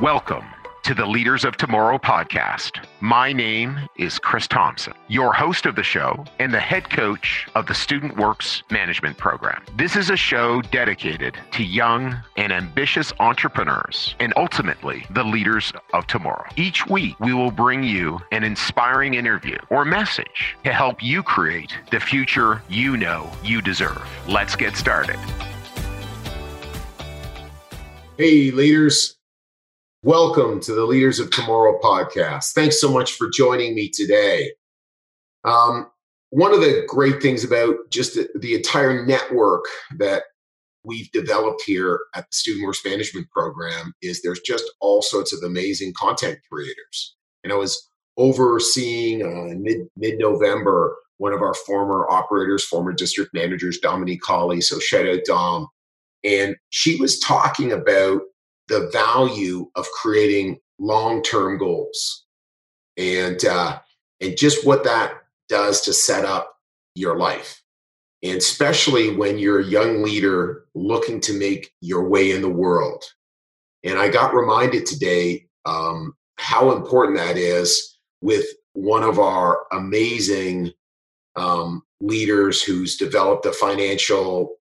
Welcome to the Leaders of Tomorrow podcast. My name is Chris Thompson, your host of the show and the head coach of the Student Works Management Program. This is a show dedicated to young and ambitious entrepreneurs and ultimately the leaders of tomorrow. Each week, we will bring you an inspiring interview or message to help you create the future you know you deserve. Let's get started. Hey, leaders. Welcome to the Leaders of Tomorrow podcast. Thanks so much for joining me today. Um, one of the great things about just the, the, entire network that we've developed here at the Student Works Management Program is there's just all sorts of amazing content creators. And I was overseeing uh, mid mid November one of our former operators, former district managers, Dominique Colley. So shout out Dom. And she was talking about the value of creating long-term goals. And uh, and just what that does to set up your life. And especially when you're a young leader looking to make your way in the world. And i got reminded today um, how important that is with one of our amazing um, leaders who's developed a financial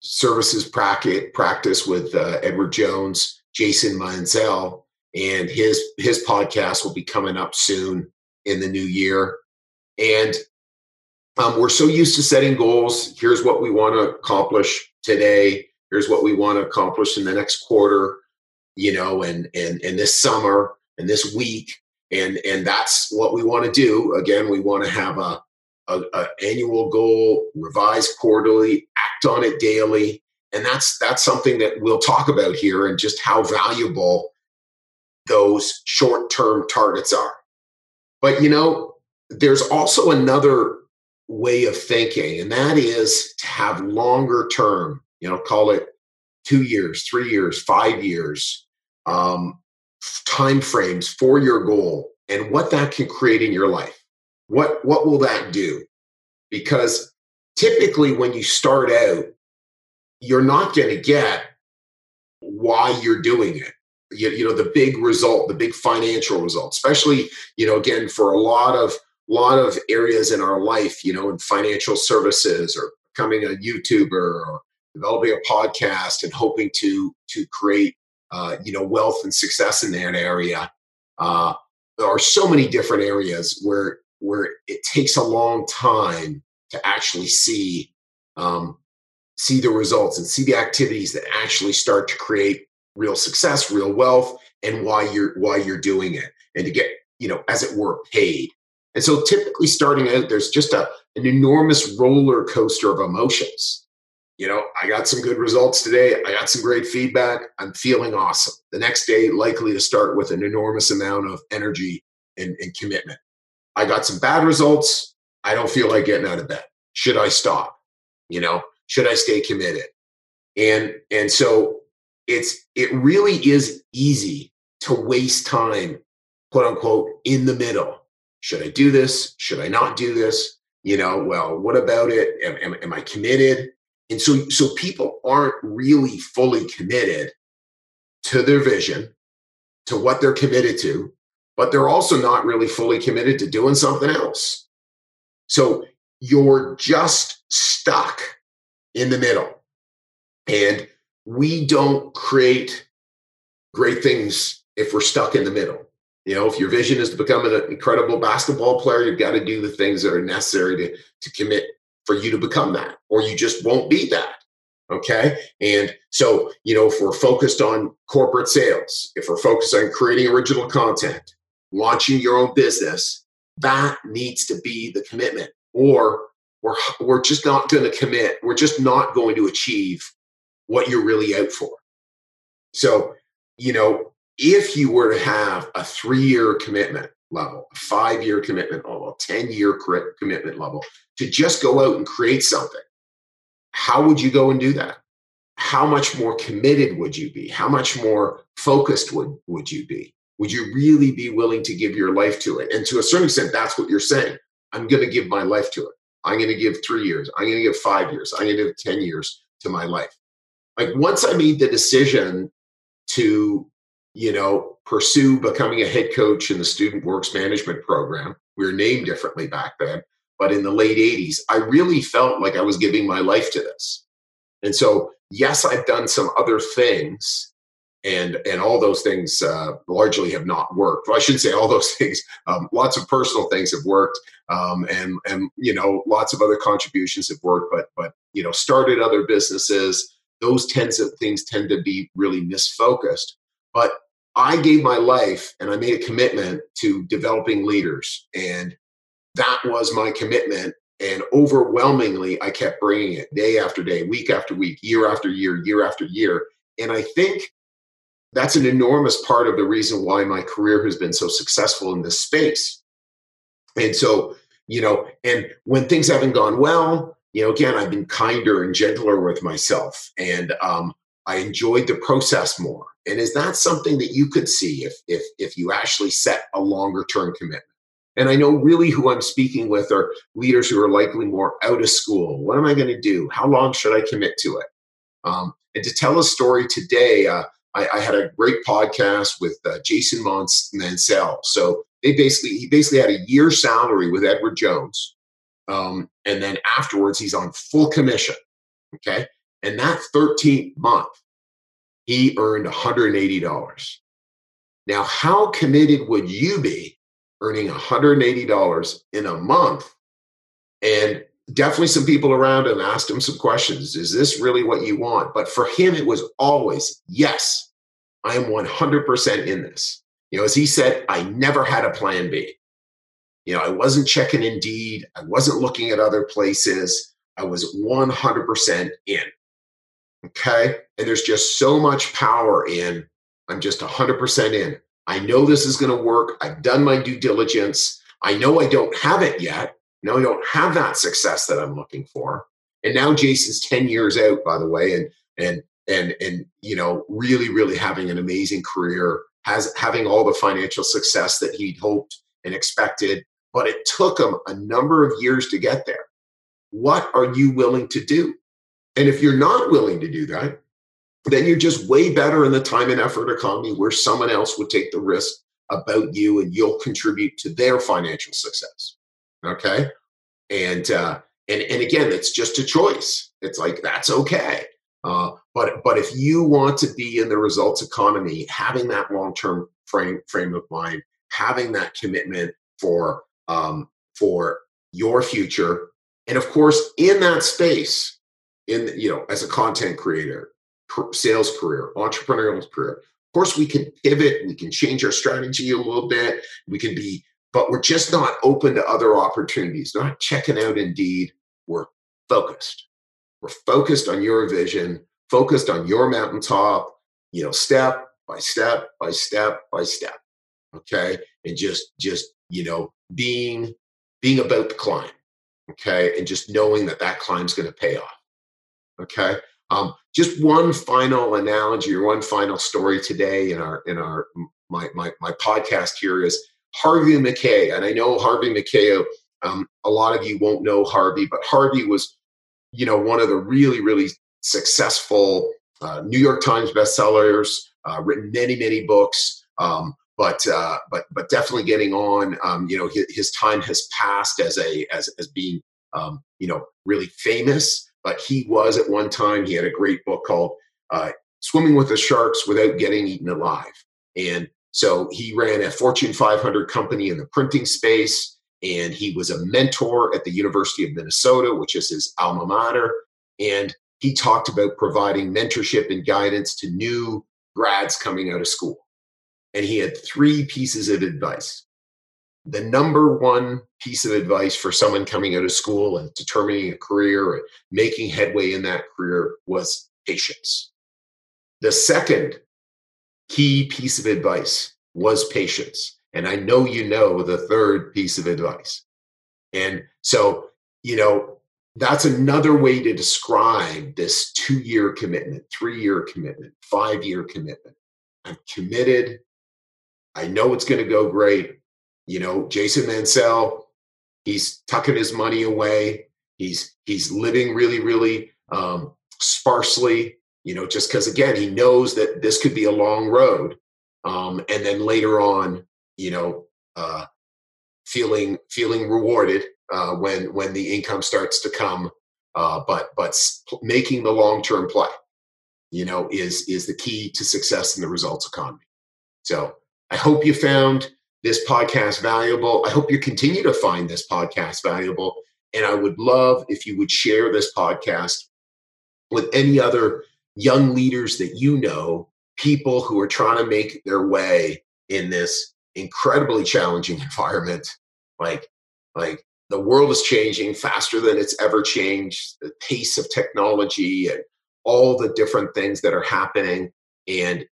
services practice with uh, Edward Jones, Jason Manzel, and his his podcast will be coming up soon in the new year. And um, we're so used to setting goals. Here's what we want to accomplish today. Here's what we want to accomplish in the next quarter, you know, and and and this summer and this week, and and that's what we want to do. Again, we want to have a a, a, annual goal, revised quarterly, on it daily, and that's that's something that we'll talk about here, and just how valuable those short-term targets are. But you know, there's also another way of thinking, and that is to have longer term. You know, call it two years, three years, five years um, time frames for your goal, and what that can create in your life what what will that do because typically when you start out you're not going to get why you're doing it. You, you know the big result the big financial result especially you know again for a lot of lot of areas in our life you know in financial services or becoming a youtuber or developing a podcast and hoping to to create uh, you know wealth and success in that area uh, there are so many different areas where where it takes a long time to actually see um, see the results and see the activities that actually start to create real success, real wealth, and why you're why you're doing it, and to get you know as it were paid. And so, typically, starting out, there's just a an enormous roller coaster of emotions. You know, I got some good results today. I got some great feedback. I'm feeling awesome. The next day, likely to start with an enormous amount of energy and, and commitment. I got some bad results. I don't feel like getting out of bed. Should I stop? You know, should I stay committed? And and so it's it really is easy to waste time, quote unquote, in the middle. Should I do this? Should I not do this? You know, well, what about it? Am, am, am I committed? And so so people aren't really fully committed to their vision, to what they're committed to, but they're also not really fully committed to doing something else. So you're just stuck in the middle. And we don't create great things if we're stuck in the middle. You know, if your vision is to become an incredible basketball player, you've got to do the things that are necessary to, to commit for you to become that, or you just won't be that. Okay. And so, you know, if we're focused on corporate sales, if we're focused on creating original content, launching your own business, that needs to be the commitment. Or we're, we're just not going to commit. We're just not going to achieve what you're really out for. So, you know, if you were to have a three year commitment level, a five year commitment level, a 10 year commitment level to just go out and create something, how would you go and do that? How much more committed would you be? How much more focused would, would you be? Would you really be willing to give your life to it? And to a certain extent, that's what you're saying. I'm going to give my life to it. I'm going to give three years. I'm going to give five years. I'm going to give 10 years to my life. Like once I made the decision to you know, pursue becoming a head coach in the student works management program. We were named differently back then, but in the late 80s, I really felt like I was giving my life to this. And so, yes, I've done some other things and and all those things uh, largely have not worked. Well, I shouldn't say all those things. Um, lots of personal things have worked, um, and and you know lots of other contributions have worked. But but you know started other businesses. Those tends of things tend to be really misfocused. But I gave my life and I made a commitment to developing leaders, and that was my commitment. And overwhelmingly, I kept bringing it day after day, week after week, year after year, year after year. And I think that's an enormous part of the reason why my career has been so successful in this space. And so, you know, and when things haven't gone well, you know, again, I've been kinder and gentler with myself, and um, I enjoyed the process more. And is that something that you could see if if if you actually set a longer term commitment? And I know really who I'm speaking with are leaders who are likely more out of school. What am I going to do? How long should I commit to it? Um, and to tell a story today, uh, I, I had a great podcast with uh, Jason Mansell. So they basically he basically had a year salary with Edward Jones, um, and then afterwards he's on full commission. Okay, and that 13th month he earned 180 dollars. Now, how committed would you be earning 180 dollars in a month? And definitely some people around him asked him some questions. Is this really what you want? But for him, it was always yes. I am 100% in this. You know, as he said, I never had a plan B. You know, I wasn't checking Indeed, I wasn't looking at other places. I was 100% in. Okay. And there's just so much power in, I'm just 100% in. I know this is going to work. I've done my due diligence. I know I don't have it yet. No, I don't have that success that I'm looking for. And now Jason's 10 years out, by the way, and and and and you know really really having an amazing career has having all the financial success that he'd hoped and expected but it took him a number of years to get there. What are you willing to do? And if you're not willing to do that then you're just way better in the time and effort economy where someone else would take the risk about you and you'll contribute to their financial success okay? And uh and and again it's just a choice. It's like that's okay. Uh, but but if you want to be in the results economy, having that long term frame frame of mind, having that commitment for um, for your future, and of course in that space, in you know as a content creator, sales career, entrepreneurial career, of course we can pivot, we can change our strategy a little bit, we can be, but we're just not open to other opportunities. Not checking out Indeed. We're focused. We're focused on your vision focused on your mountaintop, you know, step by step by step by step. Okay. And just, just, you know, being, being about the climb. Okay. And just knowing that that climb's going to pay off. Okay. Um, just one final analogy or one final story today in our, in our, my, my, my podcast here is Harvey Mackay, And I know Harvey Mackay, um, a lot of you won't know Harvey, but Harvey was, you know, one of the really, really successful uh, New York Times bestsellers, uh, written many, many books. Um, but uh, but but definitely getting on. Um, you know, his, his, time has passed as a as as being um, you know really famous. But he was at one time. He had a great book called uh, "Swimming with the Sharks Without Getting Eaten Alive," and so he ran a Fortune 500 company in the printing space, and he was a mentor at the University of Minnesota, which is his alma mater. And he talked about providing mentorship and guidance to new grads coming out of school. And he had three pieces of advice. The number one piece of advice for someone coming out of school and determining a career and making headway in that career was patience. The second key piece of advice was patience. And I know you know the third piece of advice. And so, you know, that's another way to describe this two year commitment, three year commitment, five year commitment. I'm committed. I know it's going to go great. You know, Jason Mansell, he's tucking his money away. He's he's living really, really um, sparsely. You know, just because again he knows that this could be a long road. um, and then later on, you know, uh, feeling feeling rewarded uh, when when the income starts to come. Uh, but but making the long term play, you know, is is the key to success in the results economy. So I hope you found this podcast valuable. I hope you continue to find this podcast valuable. And I would love if you would share this podcast with any other young leaders that you know, people who are trying to make their way in this incredibly challenging environment. Like, like the world is changing faster than it's ever changed. The pace of technology and all the different things that are happening. And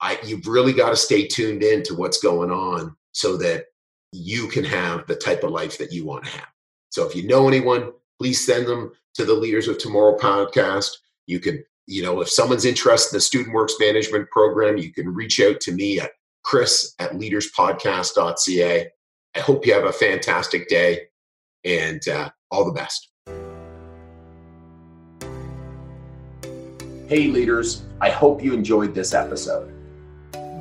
I, you've really got to stay tuned in to what's going on so that you can have the type of life that you want to have. So if you know anyone, please send them to the Leaders of Tomorrow podcast. You can, you know, if someone's interested in the Student Works Management Program, you can reach out to me at chris at leaderspodcast.ca. I hope you have a fantastic day and uh, all the best. Hey, leaders, I hope you enjoyed this episode.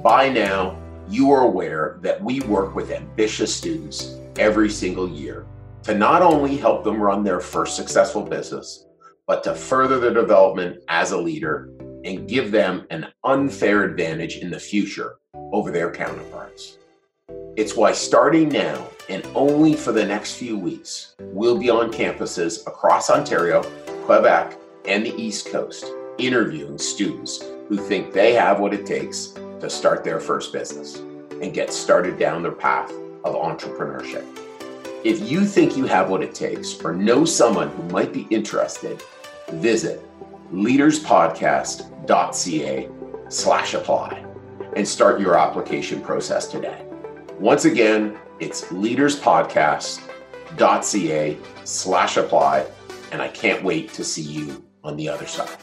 By now, you are aware that we work with ambitious students every single year to not only help them run their first successful business, but to further their development as a leader and give them an unfair advantage in the future over their counterparts. It's why starting now and only for the next few weeks, we'll be on campuses across Ontario, Quebec, and the East Coast interviewing students who think they have what it takes to start their first business and get started down their path of entrepreneurship. If you think you have what it takes or know someone who might be interested, visit leaderspodcast.ca slash apply and start your application process today. Once again, it's leaderspodcast.ca slash apply, and I can't wait to see you on the other side.